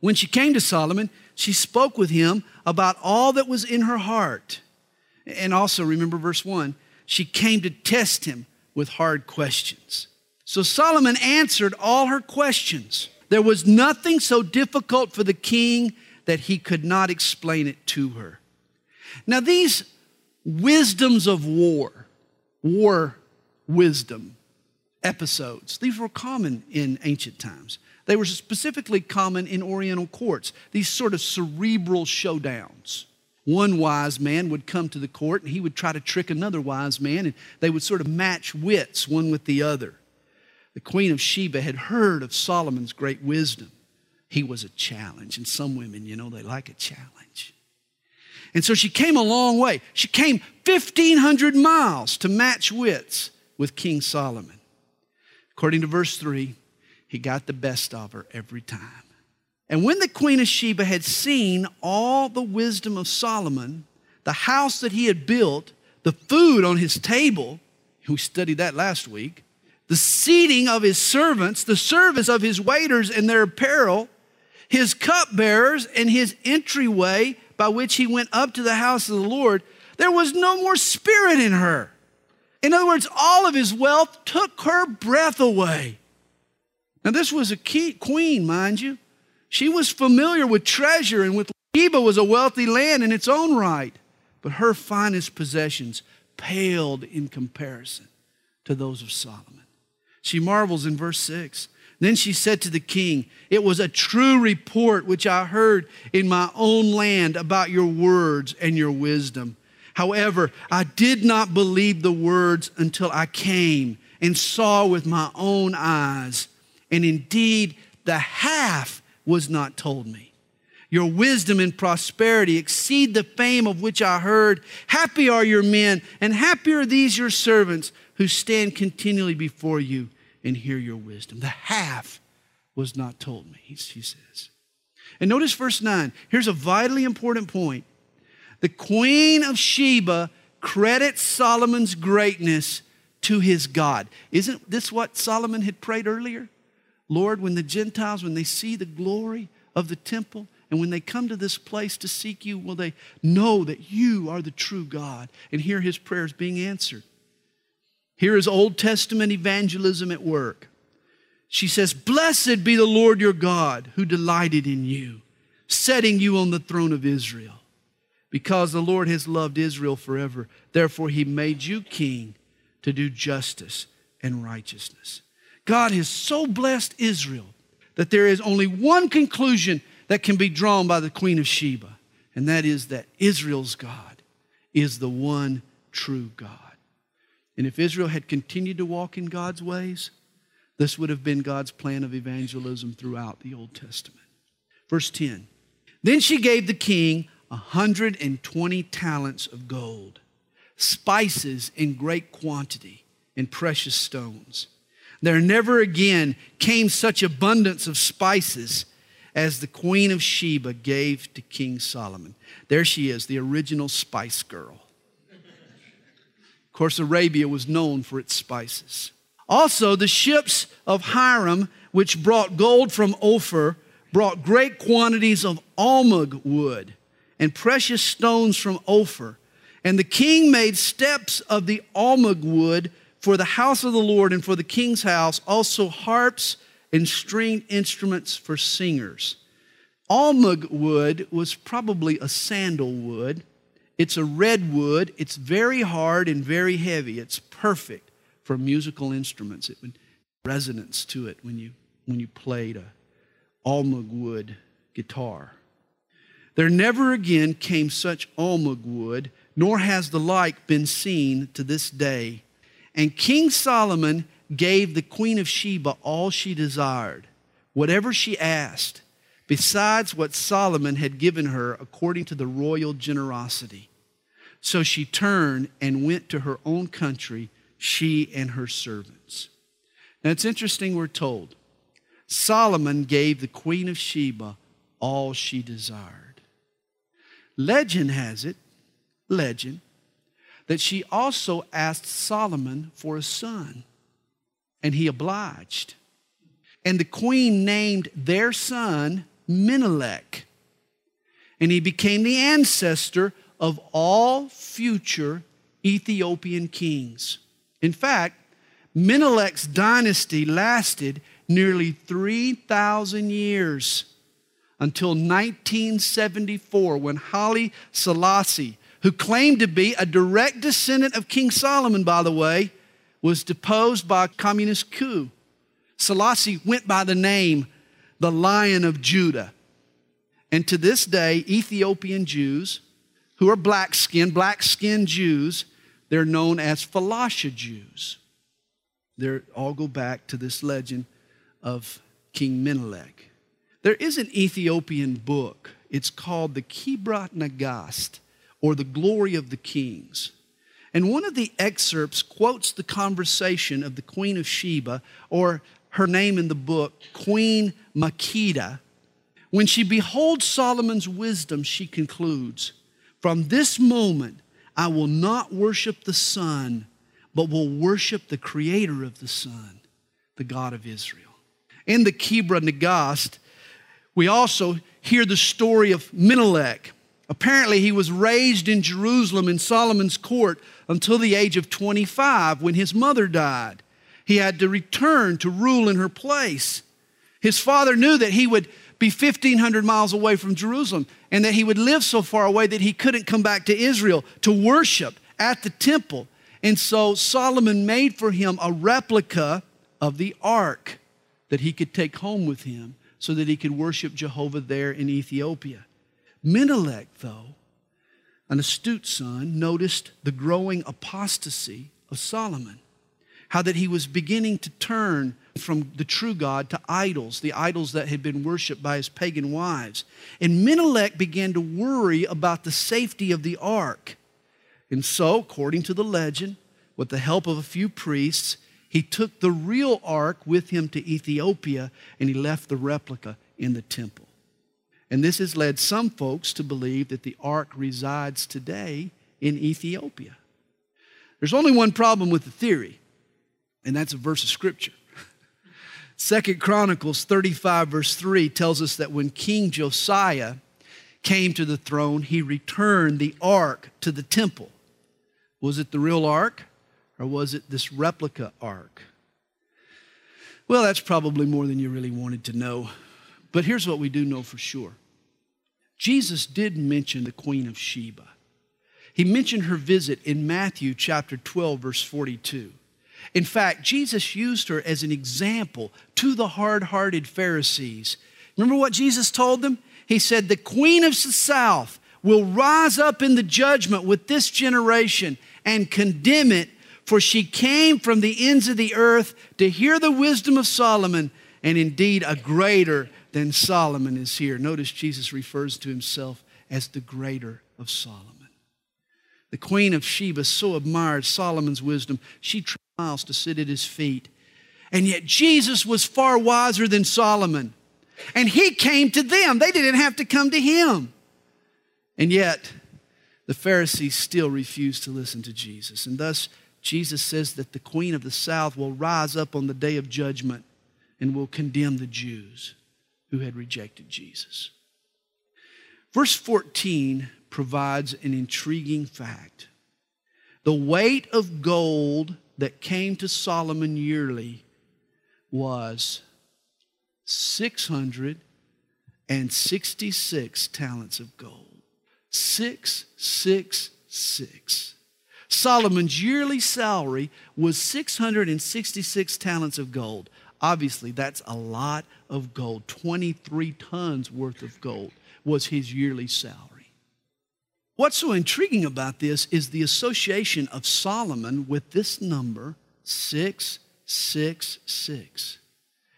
When she came to Solomon, she spoke with him about all that was in her heart. And also, remember verse 1 she came to test him with hard questions. So Solomon answered all her questions. There was nothing so difficult for the king that he could not explain it to her. Now, these wisdoms of war, war wisdom episodes, these were common in ancient times. They were specifically common in Oriental courts, these sort of cerebral showdowns. One wise man would come to the court and he would try to trick another wise man, and they would sort of match wits one with the other. The Queen of Sheba had heard of Solomon's great wisdom. He was a challenge, and some women, you know, they like a challenge. And so she came a long way. She came 1,500 miles to match wits with King Solomon. According to verse 3, he got the best of her every time. And when the queen of Sheba had seen all the wisdom of Solomon, the house that he had built, the food on his table, we studied that last week, the seating of his servants, the service of his waiters and their apparel, his cupbearers, and his entryway by which he went up to the house of the Lord, there was no more spirit in her. In other words, all of his wealth took her breath away. Now, this was a key, queen, mind you. She was familiar with treasure, and with Sheba was a wealthy land in its own right. But her finest possessions paled in comparison to those of Solomon. She marvels in verse 6 then she said to the king, It was a true report which I heard in my own land about your words and your wisdom. However, I did not believe the words until I came and saw with my own eyes. And indeed, the half was not told me. Your wisdom and prosperity exceed the fame of which I heard. Happy are your men, and happy are these your servants who stand continually before you and hear your wisdom. The half was not told me, he says. And notice verse 9. Here's a vitally important point. The queen of Sheba credits Solomon's greatness to his God. Isn't this what Solomon had prayed earlier? Lord, when the Gentiles, when they see the glory of the temple, and when they come to this place to seek you, will they know that you are the true God and hear his prayers being answered? Here is Old Testament evangelism at work. She says, Blessed be the Lord your God who delighted in you, setting you on the throne of Israel. Because the Lord has loved Israel forever, therefore he made you king to do justice and righteousness. God has so blessed Israel that there is only one conclusion that can be drawn by the Queen of Sheba, and that is that Israel's God is the one true God. And if Israel had continued to walk in God's ways, this would have been God's plan of evangelism throughout the Old Testament. Verse 10 Then she gave the king 120 talents of gold, spices in great quantity, and precious stones. There never again came such abundance of spices as the queen of Sheba gave to King Solomon. There she is, the original spice girl. Of course, Arabia was known for its spices. Also, the ships of Hiram, which brought gold from Ophir, brought great quantities of almug wood and precious stones from Ophir. And the king made steps of the almug wood for the house of the Lord and for the king's house, also harps and stringed instruments for singers. Almug wood was probably a sandalwood it's a redwood. It's very hard and very heavy. It's perfect for musical instruments. It would resonance to it when you when you played a almug wood guitar. There never again came such almug wood, nor has the like been seen to this day. And King Solomon gave the Queen of Sheba all she desired, whatever she asked, besides what Solomon had given her according to the royal generosity. So she turned and went to her own country, she and her servants. Now it's interesting, we're told Solomon gave the Queen of Sheba all she desired. Legend has it, legend, that she also asked Solomon for a son, and he obliged. And the queen named their son Menelik, and he became the ancestor of all future Ethiopian kings. In fact, Menelik's dynasty lasted nearly 3,000 years until 1974 when Haile Selassie, who claimed to be a direct descendant of King Solomon, by the way, was deposed by a communist coup. Selassie went by the name the Lion of Judah. And to this day, Ethiopian Jews, who are black skinned, black skinned Jews, they're known as Falasha Jews. They all go back to this legend of King Menelik. There is an Ethiopian book. It's called the Kebra Nagast, or The Glory of the Kings. And one of the excerpts quotes the conversation of the Queen of Sheba, or her name in the book, Queen Makeda. When she beholds Solomon's wisdom, she concludes, From this moment, I will not worship the sun, but will worship the creator of the sun, the God of Israel. In the Kebra Nagast, we also hear the story of Menelik. Apparently, he was raised in Jerusalem in Solomon's court until the age of 25 when his mother died. He had to return to rule in her place. His father knew that he would be 1,500 miles away from Jerusalem and that he would live so far away that he couldn't come back to Israel to worship at the temple. And so Solomon made for him a replica of the ark that he could take home with him so that he could worship Jehovah there in Ethiopia. Menelik, though, an astute son, noticed the growing apostasy of Solomon. How that he was beginning to turn from the true God to idols, the idols that had been worshiped by his pagan wives. And Menelik began to worry about the safety of the ark. And so, according to the legend, with the help of a few priests, he took the real ark with him to Ethiopia and he left the replica in the temple. And this has led some folks to believe that the ark resides today in Ethiopia. There's only one problem with the theory, and that's a verse of scripture. [laughs] Second Chronicles 35, verse 3 tells us that when King Josiah came to the throne, he returned the ark to the temple. Was it the real ark? Or was it this replica ark? Well, that's probably more than you really wanted to know. But here's what we do know for sure Jesus did mention the Queen of Sheba. He mentioned her visit in Matthew chapter 12, verse 42. In fact, Jesus used her as an example to the hard hearted Pharisees. Remember what Jesus told them? He said, The Queen of the South will rise up in the judgment with this generation and condemn it for she came from the ends of the earth to hear the wisdom of Solomon, and indeed a greater than Solomon is here. Notice Jesus refers to himself as the greater of Solomon. The queen of Sheba so admired Solomon's wisdom, she tried miles to sit at his feet. And yet Jesus was far wiser than Solomon. And he came to them. They didn't have to come to him. And yet, the Pharisees still refused to listen to Jesus. And thus, Jesus says that the queen of the south will rise up on the day of judgment and will condemn the Jews who had rejected Jesus. Verse 14 provides an intriguing fact. The weight of gold that came to Solomon yearly was 666 talents of gold. 666. Solomon's yearly salary was 666 talents of gold. Obviously, that's a lot of gold. 23 tons worth of gold was his yearly salary. What's so intriguing about this is the association of Solomon with this number 666.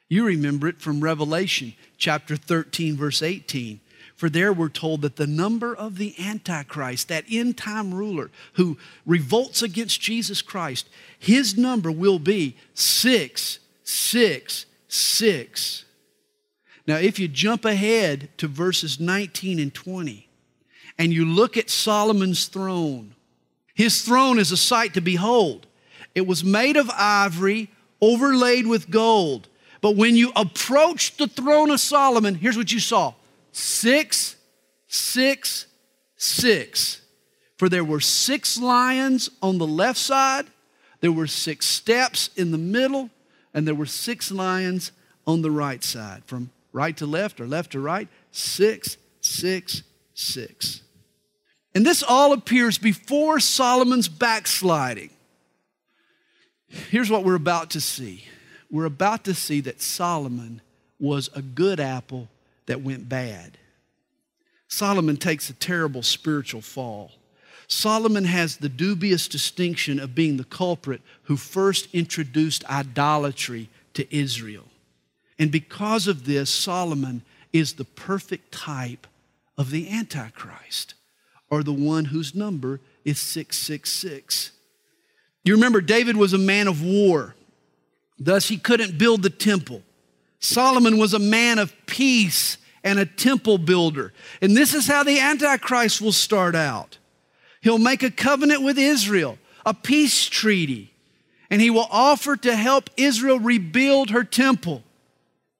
You remember it from Revelation chapter 13, verse 18. For there we're told that the number of the Antichrist, that end time ruler who revolts against Jesus Christ, his number will be 666. Now, if you jump ahead to verses 19 and 20, and you look at Solomon's throne, his throne is a sight to behold. It was made of ivory, overlaid with gold. But when you approached the throne of Solomon, here's what you saw six, six, six. For there were six lions on the left side, there were six steps in the middle, and there were six lions on the right side. From right to left or left to right, six, six, six. And this all appears before Solomon's backsliding. Here's what we're about to see we're about to see that Solomon was a good apple that went bad. Solomon takes a terrible spiritual fall. Solomon has the dubious distinction of being the culprit who first introduced idolatry to Israel. And because of this, Solomon is the perfect type of the Antichrist or the one whose number is 666. You remember, David was a man of war, thus, he couldn't build the temple. Solomon was a man of peace and a temple builder. And this is how the Antichrist will start out. He'll make a covenant with Israel, a peace treaty, and he will offer to help Israel rebuild her temple.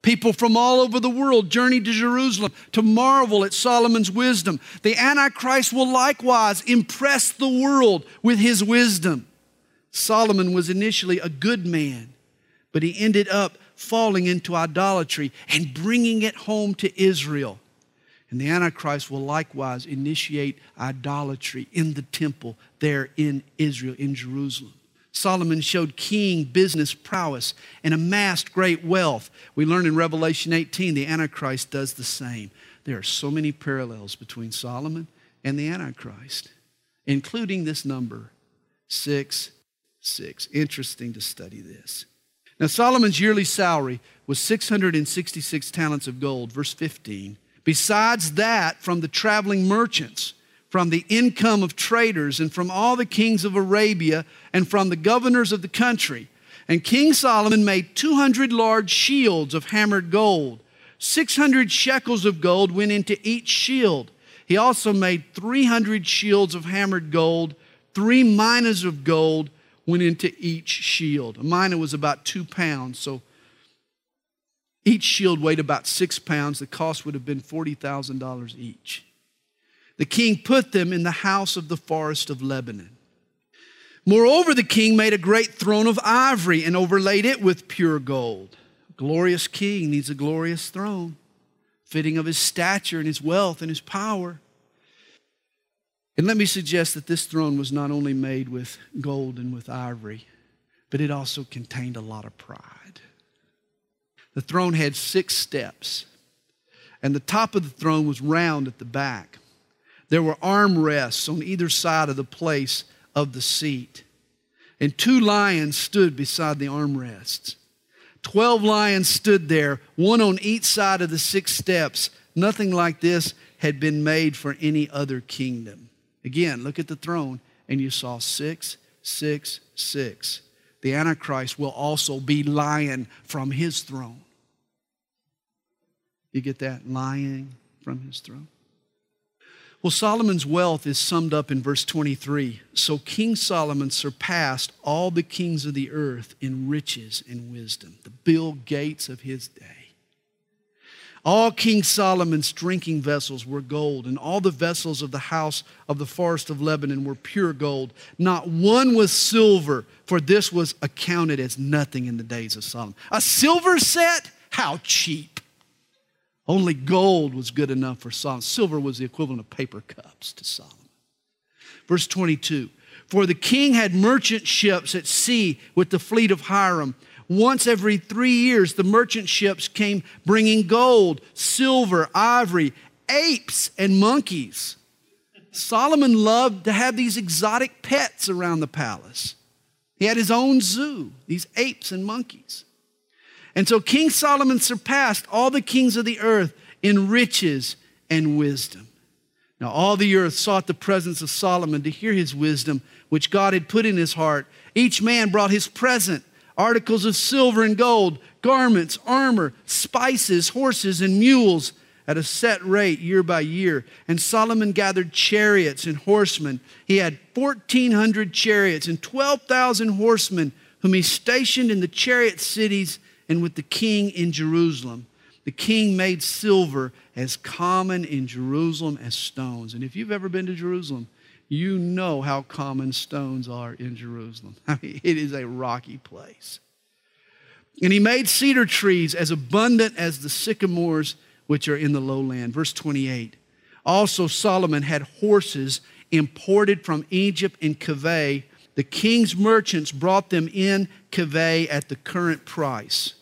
People from all over the world journey to Jerusalem to marvel at Solomon's wisdom. The Antichrist will likewise impress the world with his wisdom. Solomon was initially a good man, but he ended up falling into idolatry and bringing it home to Israel. And the Antichrist will likewise initiate idolatry in the temple there in Israel, in Jerusalem. Solomon showed king business prowess and amassed great wealth. We learn in Revelation 18 the Antichrist does the same. There are so many parallels between Solomon and the Antichrist, including this number, six, six. Interesting to study this. Now, Solomon's yearly salary was 666 talents of gold, verse 15. Besides that, from the traveling merchants, from the income of traders and from all the kings of Arabia and from the governors of the country. And King Solomon made 200 large shields of hammered gold. 600 shekels of gold went into each shield. He also made 300 shields of hammered gold. Three minas of gold went into each shield. A mina was about two pounds, so each shield weighed about six pounds. The cost would have been $40,000 each the king put them in the house of the forest of Lebanon. Moreover, the king made a great throne of ivory and overlaid it with pure gold. A glorious king needs a glorious throne, fitting of his stature and his wealth and his power. And let me suggest that this throne was not only made with gold and with ivory, but it also contained a lot of pride. The throne had six steps, and the top of the throne was round at the back. There were armrests on either side of the place of the seat. And two lions stood beside the armrests. Twelve lions stood there, one on each side of the six steps. Nothing like this had been made for any other kingdom. Again, look at the throne, and you saw six, six, six. The Antichrist will also be lion from his throne. You get that? Lying from his throne. Well, Solomon's wealth is summed up in verse 23. So King Solomon surpassed all the kings of the earth in riches and wisdom, the Bill Gates of his day. All King Solomon's drinking vessels were gold, and all the vessels of the house of the forest of Lebanon were pure gold. Not one was silver, for this was accounted as nothing in the days of Solomon. A silver set? How cheap. Only gold was good enough for Solomon. Silver was the equivalent of paper cups to Solomon. Verse 22 For the king had merchant ships at sea with the fleet of Hiram. Once every three years, the merchant ships came bringing gold, silver, ivory, apes, and monkeys. Solomon loved to have these exotic pets around the palace. He had his own zoo, these apes and monkeys. And so King Solomon surpassed all the kings of the earth in riches and wisdom. Now, all the earth sought the presence of Solomon to hear his wisdom, which God had put in his heart. Each man brought his present articles of silver and gold, garments, armor, spices, horses, and mules at a set rate year by year. And Solomon gathered chariots and horsemen. He had 1,400 chariots and 12,000 horsemen, whom he stationed in the chariot cities and with the king in Jerusalem. The king made silver as common in Jerusalem as stones. And if you've ever been to Jerusalem, you know how common stones are in Jerusalem. [laughs] I mean, it is a rocky place. And he made cedar trees as abundant as the sycamores which are in the lowland. Verse 28. Also, Solomon had horses imported from Egypt in Keveh. The king's merchants brought them in Keveh at the current price.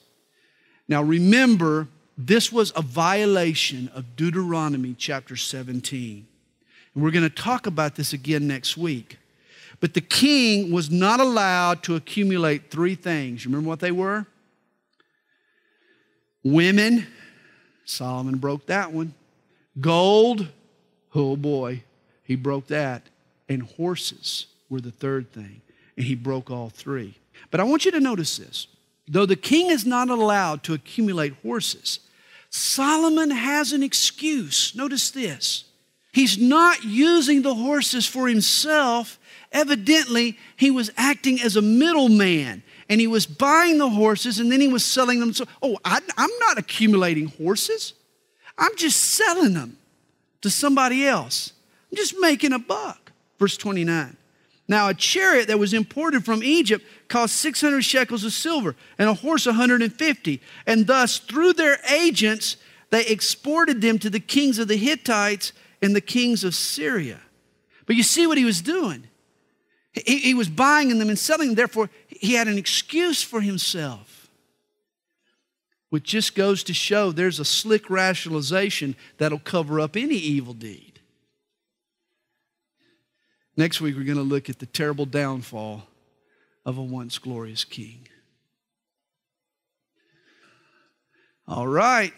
Now, remember, this was a violation of Deuteronomy chapter 17. And we're going to talk about this again next week. But the king was not allowed to accumulate three things. Remember what they were? Women, Solomon broke that one. Gold, oh boy, he broke that. And horses were the third thing. And he broke all three. But I want you to notice this. Though the king is not allowed to accumulate horses, Solomon has an excuse. Notice this. He's not using the horses for himself. Evidently, he was acting as a middleman and he was buying the horses and then he was selling them. So, oh, I, I'm not accumulating horses. I'm just selling them to somebody else. I'm just making a buck. Verse 29. Now, a chariot that was imported from Egypt cost 600 shekels of silver and a horse 150. And thus, through their agents, they exported them to the kings of the Hittites and the kings of Syria. But you see what he was doing? He, he was buying them and selling them. Therefore, he had an excuse for himself, which just goes to show there's a slick rationalization that'll cover up any evil deed. Next week, we're going to look at the terrible downfall of a once glorious king. All right.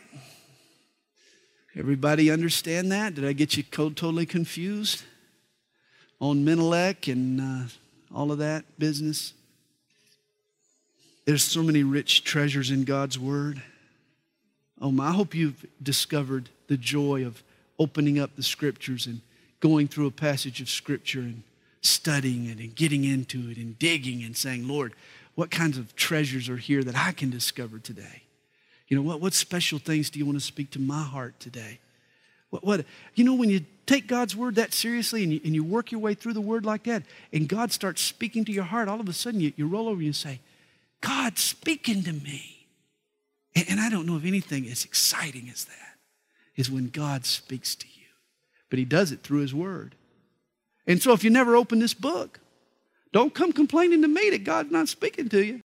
Everybody understand that? Did I get you totally confused on Menelik and uh, all of that business? There's so many rich treasures in God's Word. Oh, my, I hope you've discovered the joy of opening up the Scriptures and going through a passage of Scripture and studying it and getting into it and digging and saying, Lord, what kinds of treasures are here that I can discover today? You know, what, what special things do you want to speak to my heart today? What, what you know, when you take God's word that seriously and you, and you work your way through the word like that, and God starts speaking to your heart, all of a sudden you, you roll over and you say, God's speaking to me. And, and I don't know of anything as exciting as that, is when God speaks to you. But He does it through His word. And so if you never open this book, don't come complaining to me that God's not speaking to you.